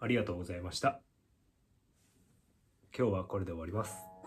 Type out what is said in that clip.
ありがとうございました。今日はこれで終わります。